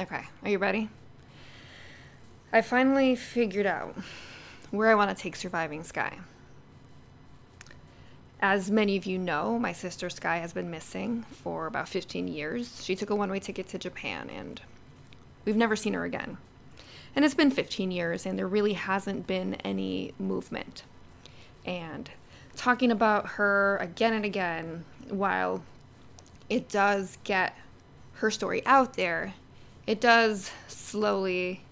okay, are you ready? I finally figured out where I want to take Surviving Skye. As many of you know, my sister Skye has been missing for about 15 years. She took a one way ticket to Japan and we've never seen her again. And it's been 15 years and there really hasn't been any movement. And talking about her again and again, while it does get her story out there, it does slowly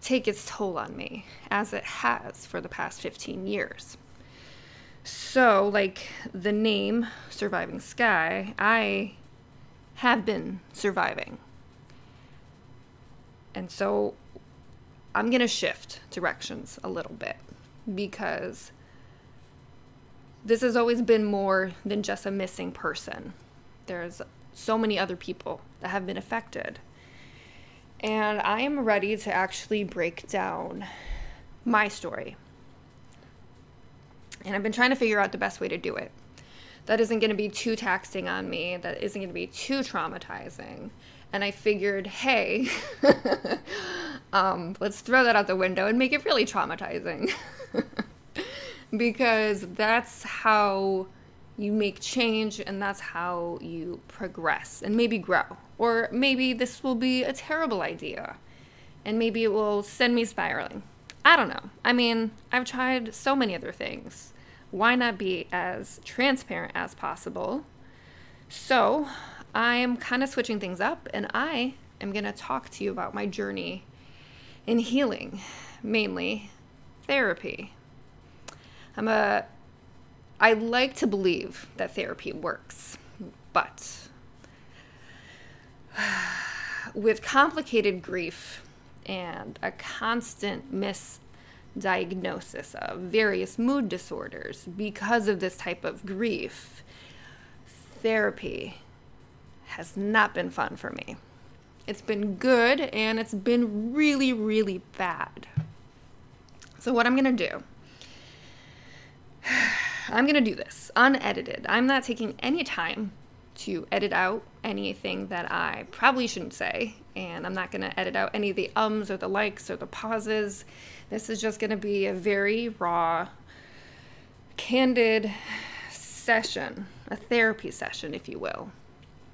take its toll on me, as it has for the past 15 years. So, like the name Surviving Skye, I have been surviving. And so I'm going to shift directions a little bit because this has always been more than just a missing person. There's so many other people that have been affected. And I am ready to actually break down my story. And I've been trying to figure out the best way to do it. That isn't going to be too taxing on me, that isn't going to be too traumatizing. And I figured, hey, um, let's throw that out the window and make it really traumatizing. because that's how you make change and that's how you progress and maybe grow. Or maybe this will be a terrible idea and maybe it will send me spiraling. I don't know. I mean, I've tried so many other things. Why not be as transparent as possible? So, I'm kind of switching things up and I am going to talk to you about my journey in healing, mainly therapy. I'm a I like to believe that therapy works, but with complicated grief and a constant misdiagnosis of various mood disorders because of this type of grief, therapy has not been fun for me. It's been good and it's been really, really bad. So, what I'm going to do I'm going to do this unedited. I'm not taking any time to edit out anything that I probably shouldn't say, and I'm not going to edit out any of the ums or the likes or the pauses. This is just going to be a very raw, candid session, a therapy session, if you will,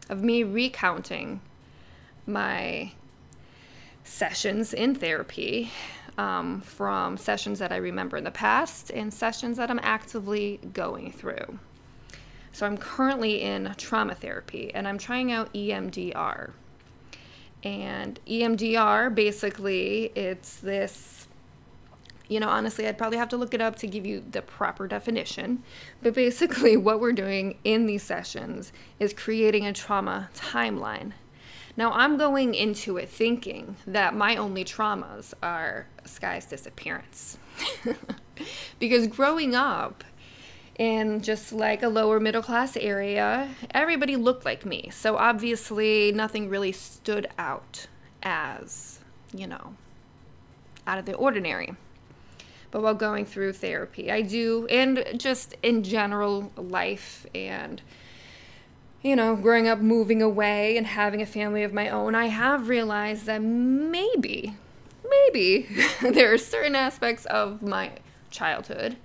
of me recounting my sessions in therapy um, from sessions that I remember in the past and sessions that I'm actively going through. So I'm currently in trauma therapy and I'm trying out EMDR. And EMDR basically it's this you know, honestly, I'd probably have to look it up to give you the proper definition. But basically, what we're doing in these sessions is creating a trauma timeline now, I'm going into it thinking that my only traumas are Skye's disappearance. because growing up in just like a lower middle class area, everybody looked like me. So obviously, nothing really stood out as, you know, out of the ordinary. But while going through therapy, I do, and just in general life and you know, growing up moving away and having a family of my own, I have realized that maybe, maybe there are certain aspects of my childhood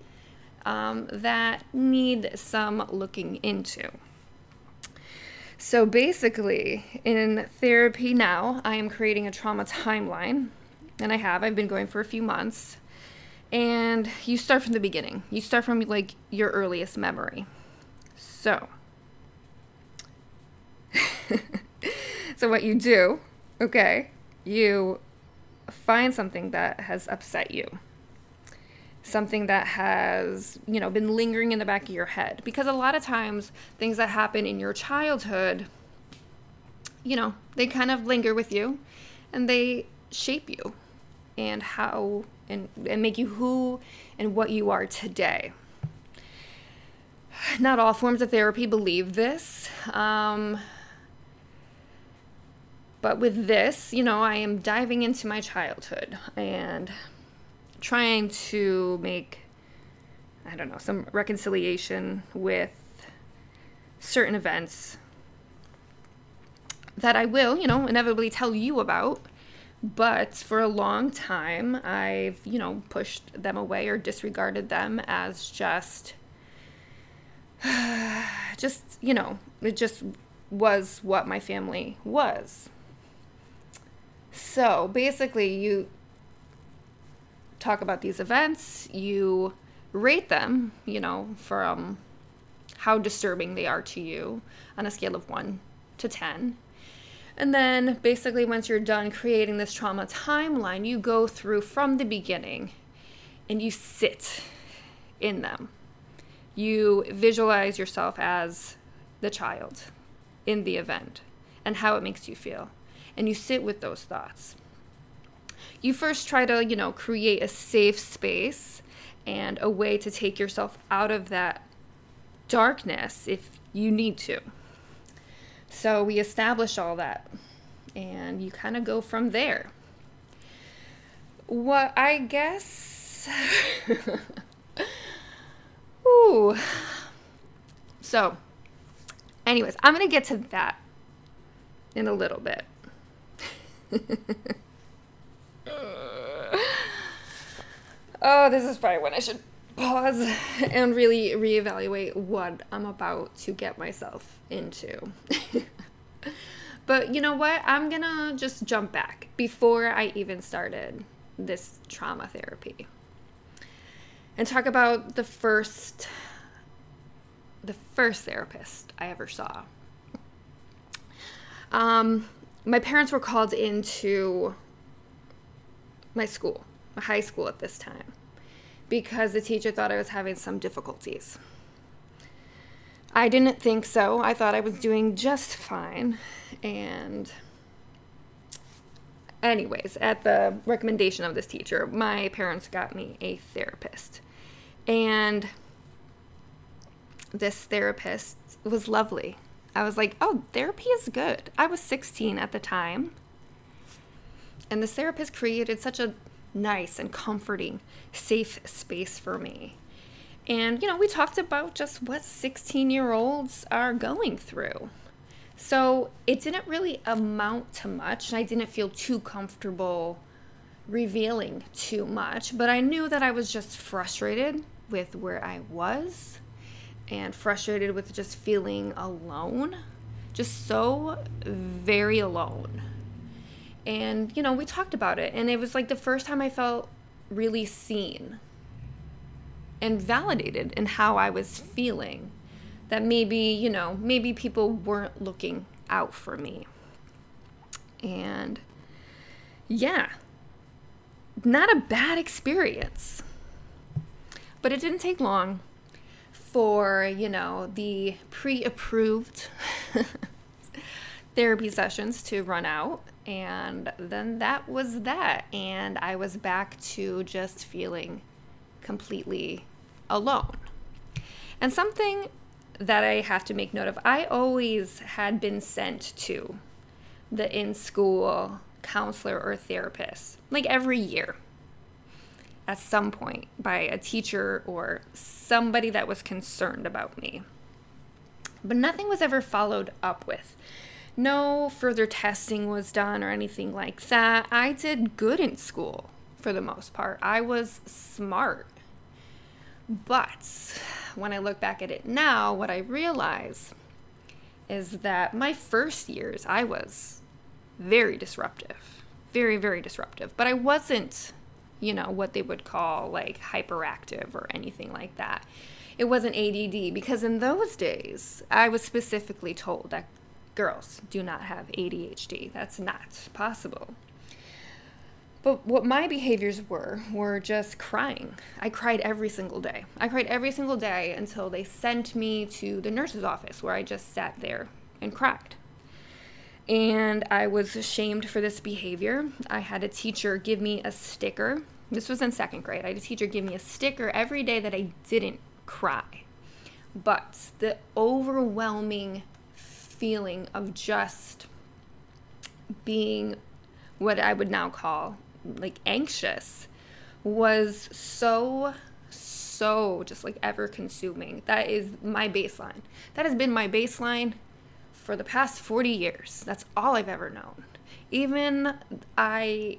um, that need some looking into. So basically, in therapy now, I am creating a trauma timeline, and I have. I've been going for a few months. And you start from the beginning. You start from like your earliest memory. So, so what you do, okay, you find something that has upset you. Something that has, you know, been lingering in the back of your head. Because a lot of times things that happen in your childhood you know, they kind of linger with you and they shape you and how and, and make you who and what you are today. Not all forms of therapy believe this. Um, but with this, you know, I am diving into my childhood and trying to make, I don't know, some reconciliation with certain events that I will, you know, inevitably tell you about. But for a long time, I've, you know, pushed them away or disregarded them as just, just, you know, it just was what my family was. So basically, you talk about these events, you rate them, you know, from how disturbing they are to you on a scale of 1 to 10. And then basically, once you're done creating this trauma timeline, you go through from the beginning and you sit in them. You visualize yourself as the child in the event and how it makes you feel. And you sit with those thoughts. You first try to, you know, create a safe space and a way to take yourself out of that darkness if you need to. So we establish all that, and you kind of go from there. What I guess. Ooh. So, anyways, I'm going to get to that in a little bit. oh, this is probably when I should pause and really reevaluate what I'm about to get myself into. but you know what? I'm gonna just jump back before I even started this trauma therapy and talk about the first the first therapist I ever saw. Um, my parents were called into my school, high school at this time because the teacher thought I was having some difficulties. I didn't think so. I thought I was doing just fine. And, anyways, at the recommendation of this teacher, my parents got me a therapist. And this therapist was lovely. I was like, oh, therapy is good. I was 16 at the time. And this therapist created such a nice and comforting, safe space for me. And, you know, we talked about just what 16 year olds are going through. So it didn't really amount to much, and I didn't feel too comfortable revealing too much, but I knew that I was just frustrated with where I was and frustrated with just feeling alone, just so very alone. And, you know, we talked about it. And it was like the first time I felt really seen and validated in how I was feeling. That maybe, you know, maybe people weren't looking out for me. And yeah, not a bad experience. But it didn't take long for, you know, the pre approved therapy sessions to run out and then that was that. And I was back to just feeling completely alone. And something that I have to make note of I always had been sent to the in school counselor or therapist, like every year at some point by a teacher or somebody that was concerned about me. But nothing was ever followed up with no further testing was done or anything like that. I did good in school for the most part. I was smart. But when I look back at it now, what I realize is that my first years, I was very disruptive. Very, very disruptive. But I wasn't, you know, what they would call like hyperactive or anything like that. It wasn't ADD because in those days, I was specifically told that girls do not have ADHD. That's not possible. But what my behaviors were were just crying. I cried every single day. I cried every single day until they sent me to the nurse's office where I just sat there and cried. And I was ashamed for this behavior. I had a teacher give me a sticker. This was in second grade. I had a teacher give me a sticker every day that I didn't cry. But the overwhelming feeling of just being what I would now call like anxious was so so just like ever consuming. That is my baseline. That has been my baseline for the past 40 years. That's all I've ever known. Even I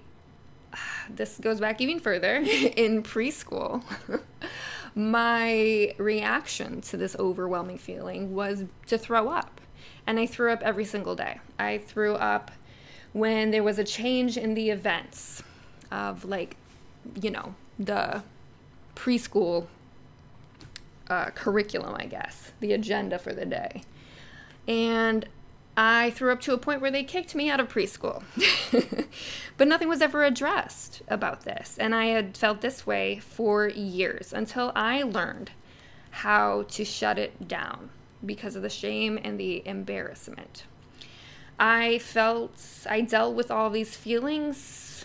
this goes back even further in preschool. my reaction to this overwhelming feeling was to throw up. And I threw up every single day. I threw up when there was a change in the events of, like, you know, the preschool uh, curriculum, I guess, the agenda for the day. And I threw up to a point where they kicked me out of preschool. but nothing was ever addressed about this. And I had felt this way for years until I learned how to shut it down because of the shame and the embarrassment. I felt I dealt with all these feelings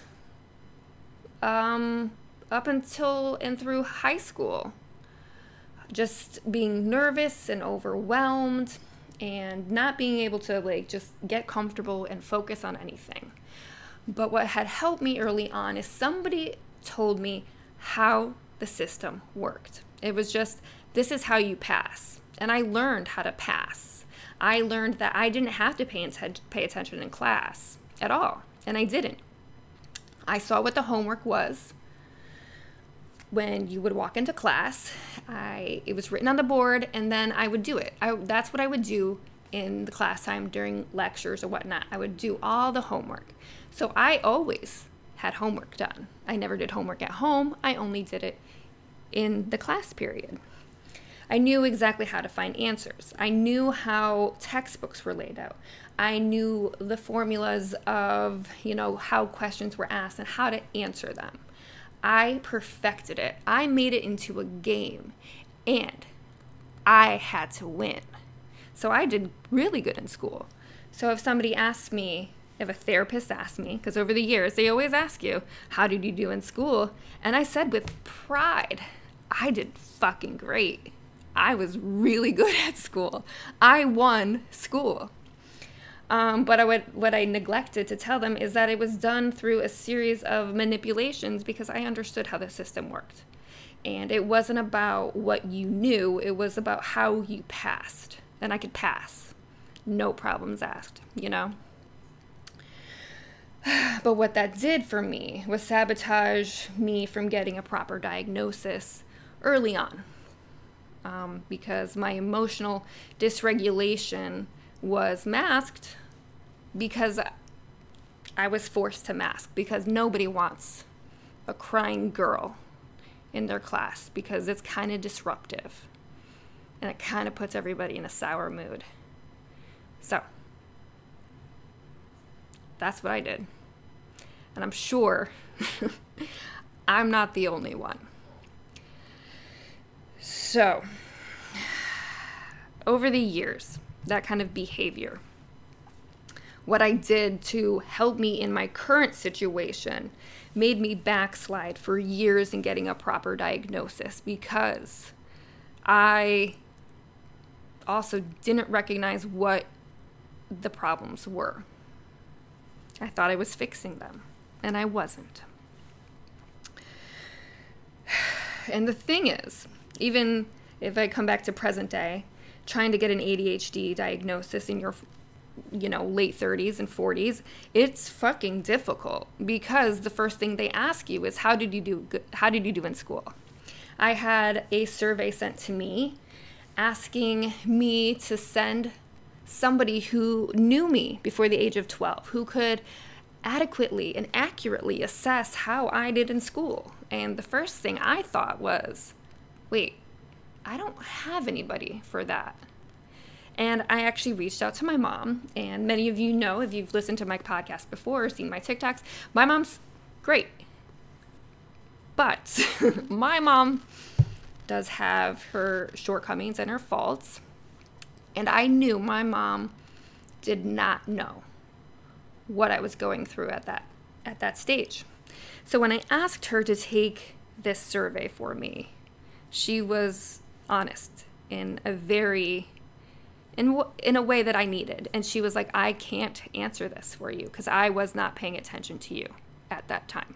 um, up until and through high school. Just being nervous and overwhelmed and not being able to like just get comfortable and focus on anything. But what had helped me early on is somebody told me how the system worked. It was just this is how you pass. And I learned how to pass. I learned that I didn't have to pay, pay attention in class at all, and I didn't. I saw what the homework was when you would walk into class. I it was written on the board, and then I would do it. I, that's what I would do in the class time during lectures or whatnot. I would do all the homework. So I always had homework done. I never did homework at home. I only did it in the class period. I knew exactly how to find answers. I knew how textbooks were laid out. I knew the formulas of, you know, how questions were asked and how to answer them. I perfected it. I made it into a game and I had to win. So I did really good in school. So if somebody asked me, if a therapist asked me, because over the years they always ask you, how did you do in school? And I said with pride, I did fucking great. I was really good at school. I won school. Um, but I would, what I neglected to tell them is that it was done through a series of manipulations because I understood how the system worked. And it wasn't about what you knew, it was about how you passed. And I could pass. No problems asked, you know? But what that did for me was sabotage me from getting a proper diagnosis early on. Um, because my emotional dysregulation was masked because I was forced to mask because nobody wants a crying girl in their class because it's kind of disruptive and it kind of puts everybody in a sour mood. So, that's what I did. And I'm sure I'm not the only one. So, over the years, that kind of behavior. What I did to help me in my current situation made me backslide for years in getting a proper diagnosis because I also didn't recognize what the problems were. I thought I was fixing them, and I wasn't. And the thing is, even if I come back to present day, trying to get an ADHD diagnosis in your you know late 30s and 40s it's fucking difficult because the first thing they ask you is how did you do how did you do in school? I had a survey sent to me asking me to send somebody who knew me before the age of 12 who could adequately and accurately assess how i did in school. And the first thing i thought was wait I don't have anybody for that. And I actually reached out to my mom, and many of you know if you've listened to my podcast before or seen my TikToks, my mom's great. But my mom does have her shortcomings and her faults. And I knew my mom did not know what I was going through at that at that stage. So when I asked her to take this survey for me, she was honest in a very in in a way that I needed and she was like I can't answer this for you because I was not paying attention to you at that time.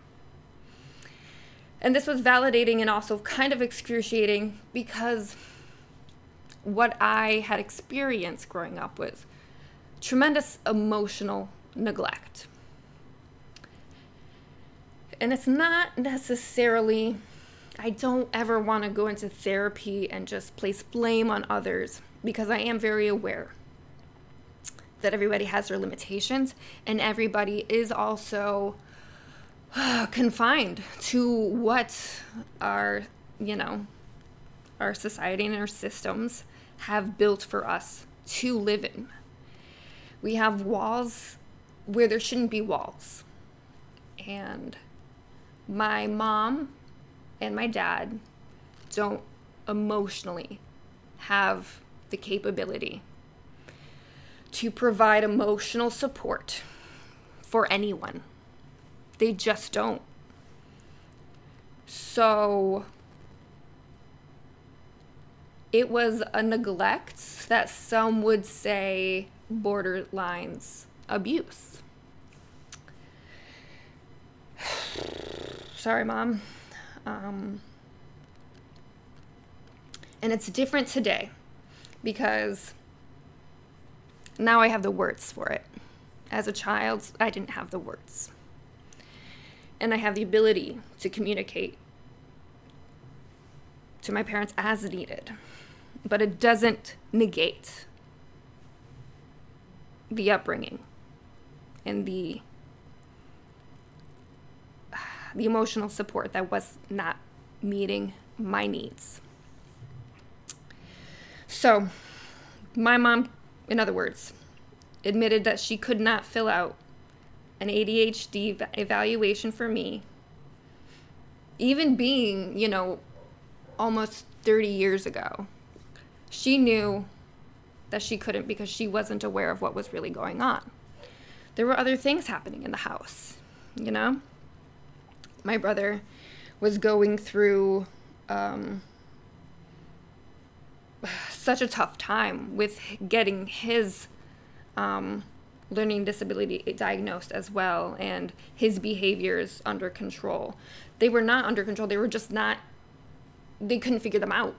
And this was validating and also kind of excruciating because what I had experienced growing up was tremendous emotional neglect. And it's not necessarily, I don't ever want to go into therapy and just place blame on others because I am very aware that everybody has their limitations and everybody is also uh, confined to what our, you know, our society and our systems have built for us to live in. We have walls where there shouldn't be walls. And my mom and my dad don't emotionally have the capability to provide emotional support for anyone. They just don't. So it was a neglect that some would say borderlines abuse. Sorry, mom. Um, and it's different today because now I have the words for it. As a child, I didn't have the words. And I have the ability to communicate to my parents as needed but it doesn't negate the upbringing and the the emotional support that was not meeting my needs. So, my mom, in other words, admitted that she could not fill out an ADHD evaluation for me, even being, you know, almost 30 years ago she knew that she couldn't because she wasn't aware of what was really going on. There were other things happening in the house, you know? My brother was going through um, such a tough time with getting his um, learning disability diagnosed as well and his behaviors under control. They were not under control, they were just not, they couldn't figure them out,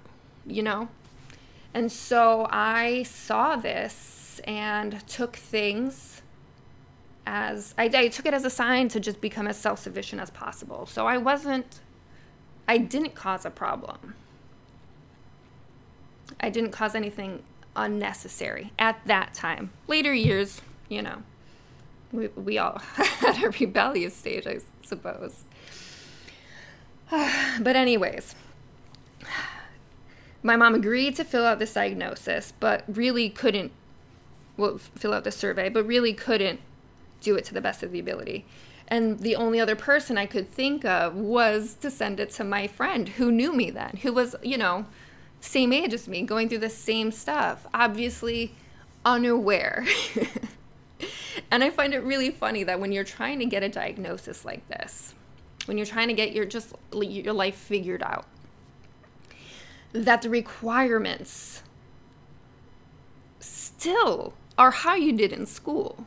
you know? And so I saw this and took things as I, I, took it as a sign to just become as self sufficient as possible. So I wasn't, I didn't cause a problem. I didn't cause anything unnecessary at that time. Later years, you know, we, we all had a rebellious stage, I suppose. but, anyways, my mom agreed to fill out this diagnosis, but really couldn't, well, fill out the survey, but really couldn't do it to the best of the ability. And the only other person I could think of was to send it to my friend who knew me then, who was, you know, same age as me, going through the same stuff, obviously unaware. and I find it really funny that when you're trying to get a diagnosis like this, when you're trying to get your just your life figured out, that the requirements still are how you did in school.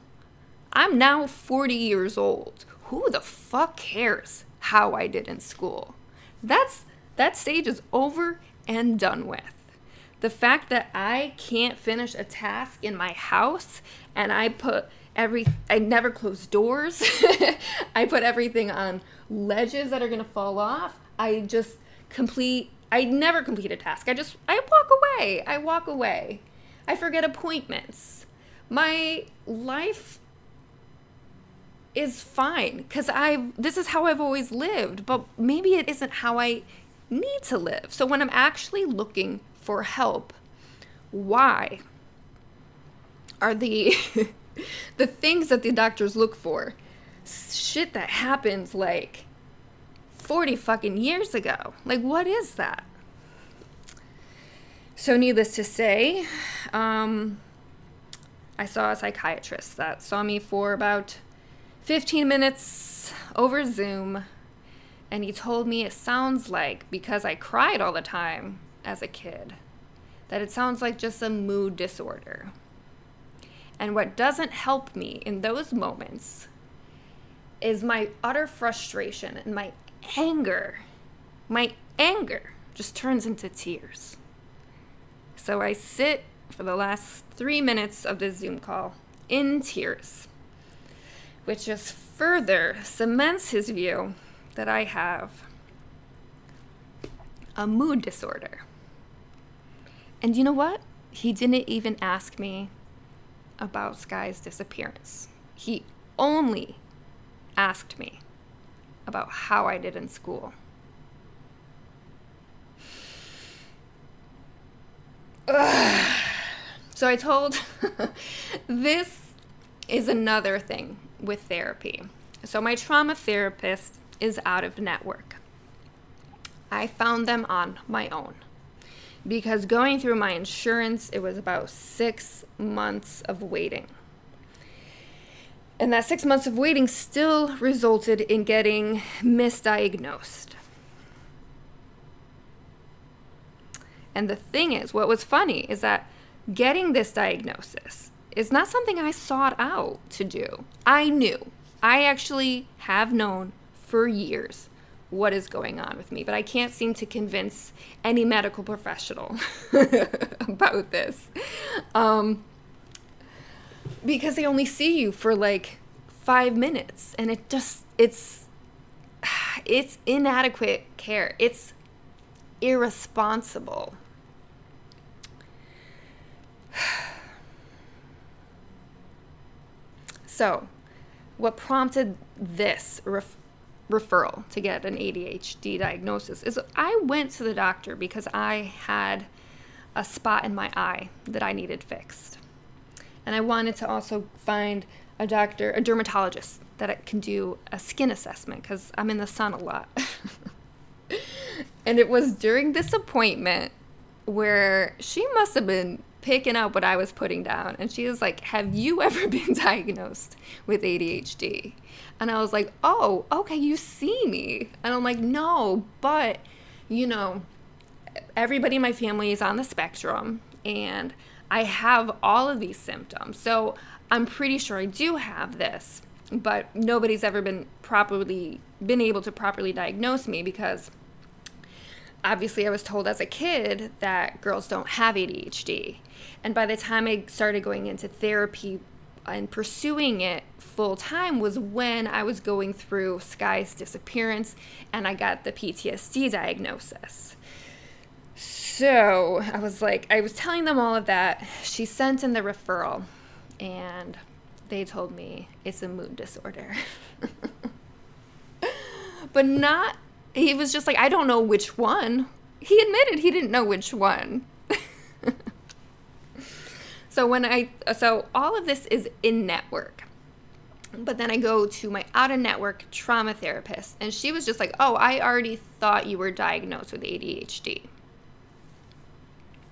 I'm now 40 years old. Who the fuck cares how I did in school? That's that stage is over and done with. The fact that I can't finish a task in my house and I put every I never close doors. I put everything on ledges that are going to fall off. I just complete I never complete a task. I just I walk away. I walk away. I forget appointments. My life is fine cuz I this is how I've always lived, but maybe it isn't how I need to live. So when I'm actually looking for help, why are the the things that the doctors look for shit that happens like 40 fucking years ago. Like, what is that? So, needless to say, um, I saw a psychiatrist that saw me for about 15 minutes over Zoom, and he told me it sounds like, because I cried all the time as a kid, that it sounds like just a mood disorder. And what doesn't help me in those moments is my utter frustration and my anger. My anger just turns into tears. So I sit for the last three minutes of the Zoom call in tears, which just further cements his view that I have a mood disorder. And you know what? He didn't even ask me about Skye's disappearance. He only asked me about how I did in school. Ugh. So I told this is another thing with therapy. So my trauma therapist is out of network. I found them on my own because going through my insurance, it was about six months of waiting. And that six months of waiting still resulted in getting misdiagnosed. And the thing is, what was funny is that getting this diagnosis is not something I sought out to do. I knew. I actually have known for years what is going on with me, but I can't seem to convince any medical professional about this. Um, because they only see you for like five minutes and it just, it's, it's inadequate care. It's irresponsible. So, what prompted this ref- referral to get an ADHD diagnosis is I went to the doctor because I had a spot in my eye that I needed fixed. And I wanted to also find a doctor, a dermatologist that can do a skin assessment because I'm in the sun a lot. and it was during this appointment where she must have been picking up what I was putting down. And she was like, Have you ever been diagnosed with ADHD? And I was like, Oh, okay, you see me. And I'm like, No, but, you know, everybody in my family is on the spectrum and I have all of these symptoms. So I'm pretty sure I do have this, but nobody's ever been properly been able to properly diagnose me because obviously I was told as a kid that girls don't have ADHD. And by the time I started going into therapy and pursuing it full time was when I was going through Skye's disappearance and I got the PTSD diagnosis. So I was like, I was telling them all of that. She sent in the referral and they told me it's a mood disorder. but not, he was just like, I don't know which one. He admitted he didn't know which one. So when I so all of this is in network. But then I go to my out of network trauma therapist and she was just like, "Oh, I already thought you were diagnosed with ADHD."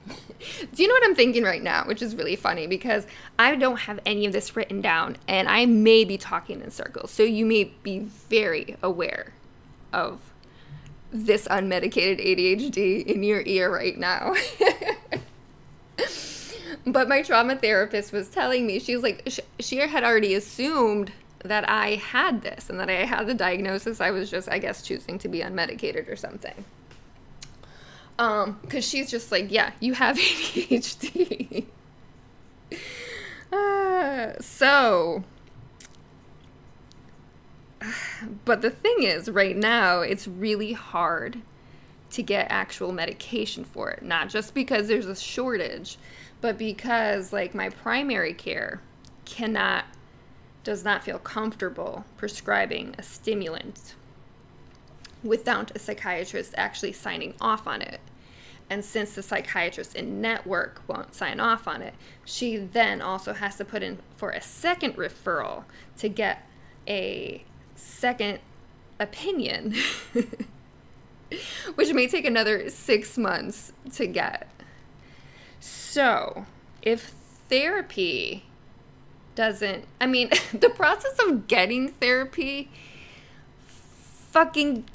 Do you know what I'm thinking right now? Which is really funny because I don't have any of this written down and I may be talking in circles. So you may be very aware of this unmedicated ADHD in your ear right now. But my trauma therapist was telling me, she was like, she had already assumed that I had this and that I had the diagnosis. I was just, I guess, choosing to be unmedicated or something. Um, cause she's just like, yeah, you have ADHD. uh, so, but the thing is, right now, it's really hard to get actual medication for it. Not just because there's a shortage, but because like my primary care cannot does not feel comfortable prescribing a stimulant without a psychiatrist actually signing off on it. And since the psychiatrist in network won't sign off on it, she then also has to put in for a second referral to get a second opinion, which may take another six months to get. So, if therapy doesn't. I mean, the process of getting therapy fucking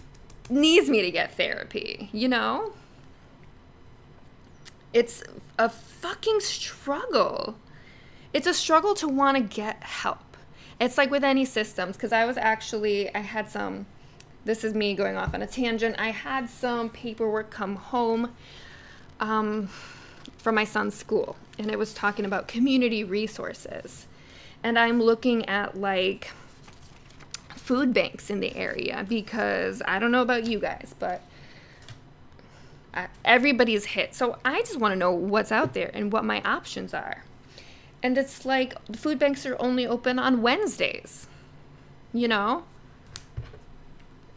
needs me to get therapy, you know? It's a fucking struggle. It's a struggle to want to get help. It's like with any systems, because I was actually, I had some, this is me going off on a tangent. I had some paperwork come home um, from my son's school, and it was talking about community resources. And I'm looking at like food banks in the area because I don't know about you guys, but everybody's hit. So I just want to know what's out there and what my options are. And it's like food banks are only open on Wednesdays, you know?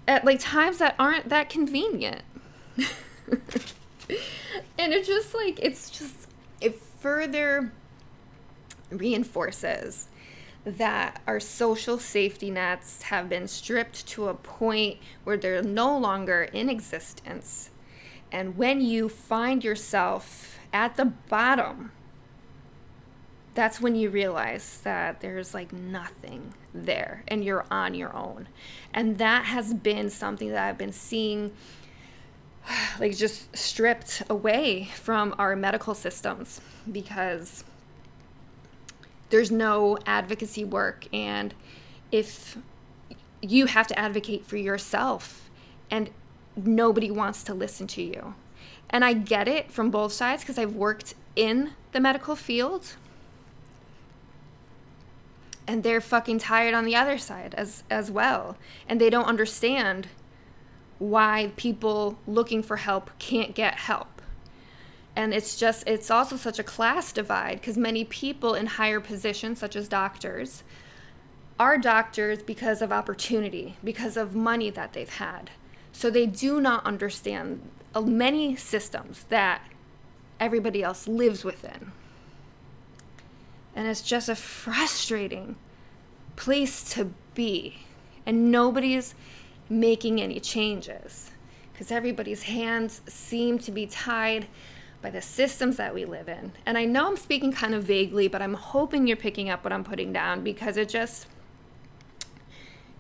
At like times that aren't that convenient. and it just like, it's just, it further reinforces that our social safety nets have been stripped to a point where they're no longer in existence. And when you find yourself at the bottom, that's when you realize that there's like nothing there and you're on your own. And that has been something that I've been seeing like just stripped away from our medical systems because there's no advocacy work and if you have to advocate for yourself and nobody wants to listen to you. And I get it from both sides because I've worked in the medical field and they're fucking tired on the other side as as well. And they don't understand why people looking for help can't get help. And it's just it's also such a class divide because many people in higher positions such as doctors are doctors because of opportunity because of money that they've had. So they do not understand uh, many systems that everybody else lives within and it's just a frustrating place to be. And nobody's making any changes because everybody's hands seem to be tied by the systems that we live in. And I know I'm speaking kind of vaguely, but I'm hoping you're picking up what I'm putting down because it just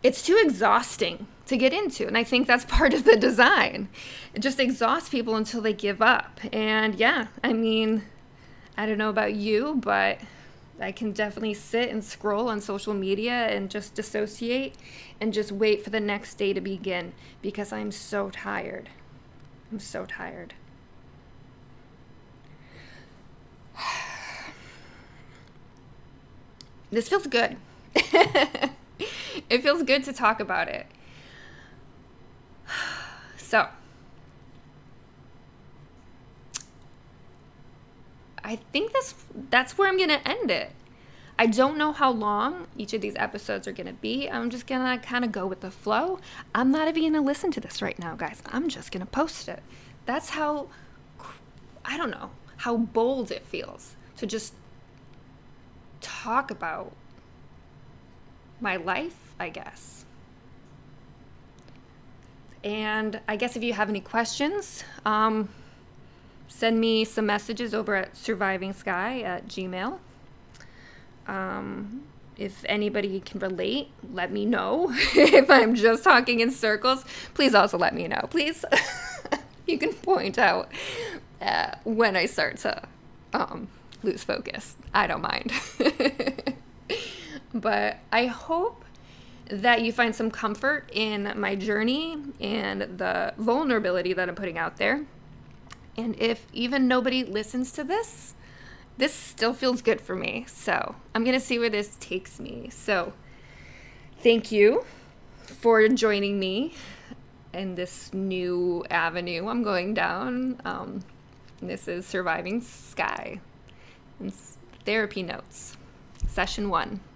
it's too exhausting to get into. And I think that's part of the design. It just exhausts people until they give up. And yeah, I mean, I don't know about you, but I can definitely sit and scroll on social media and just dissociate and just wait for the next day to begin because I'm so tired. I'm so tired. This feels good. it feels good to talk about it. So, I think that's that's where I'm gonna end it. I don't know how long each of these episodes are gonna be. I'm just gonna kind of go with the flow. I'm not even gonna listen to this right now, guys. I'm just gonna post it. That's how I don't know how bold it feels to just talk about my life, I guess. And I guess if you have any questions, um, send me some messages over at surviving skye at gmail. Um, if anybody can relate let me know. If i'm just talking in circles please also let me know please. You can point out uh, when i start to um, lose focus. I don't mind. But i hope that you find some comfort in my journey and the vulnerability that i'm putting out there and if even nobody listens to this, this still feels good for me. So I'm going to see where this takes me. So thank you for joining me in this new avenue I'm going down. Um, this is Surviving Skye and Therapy Notes, Session 1.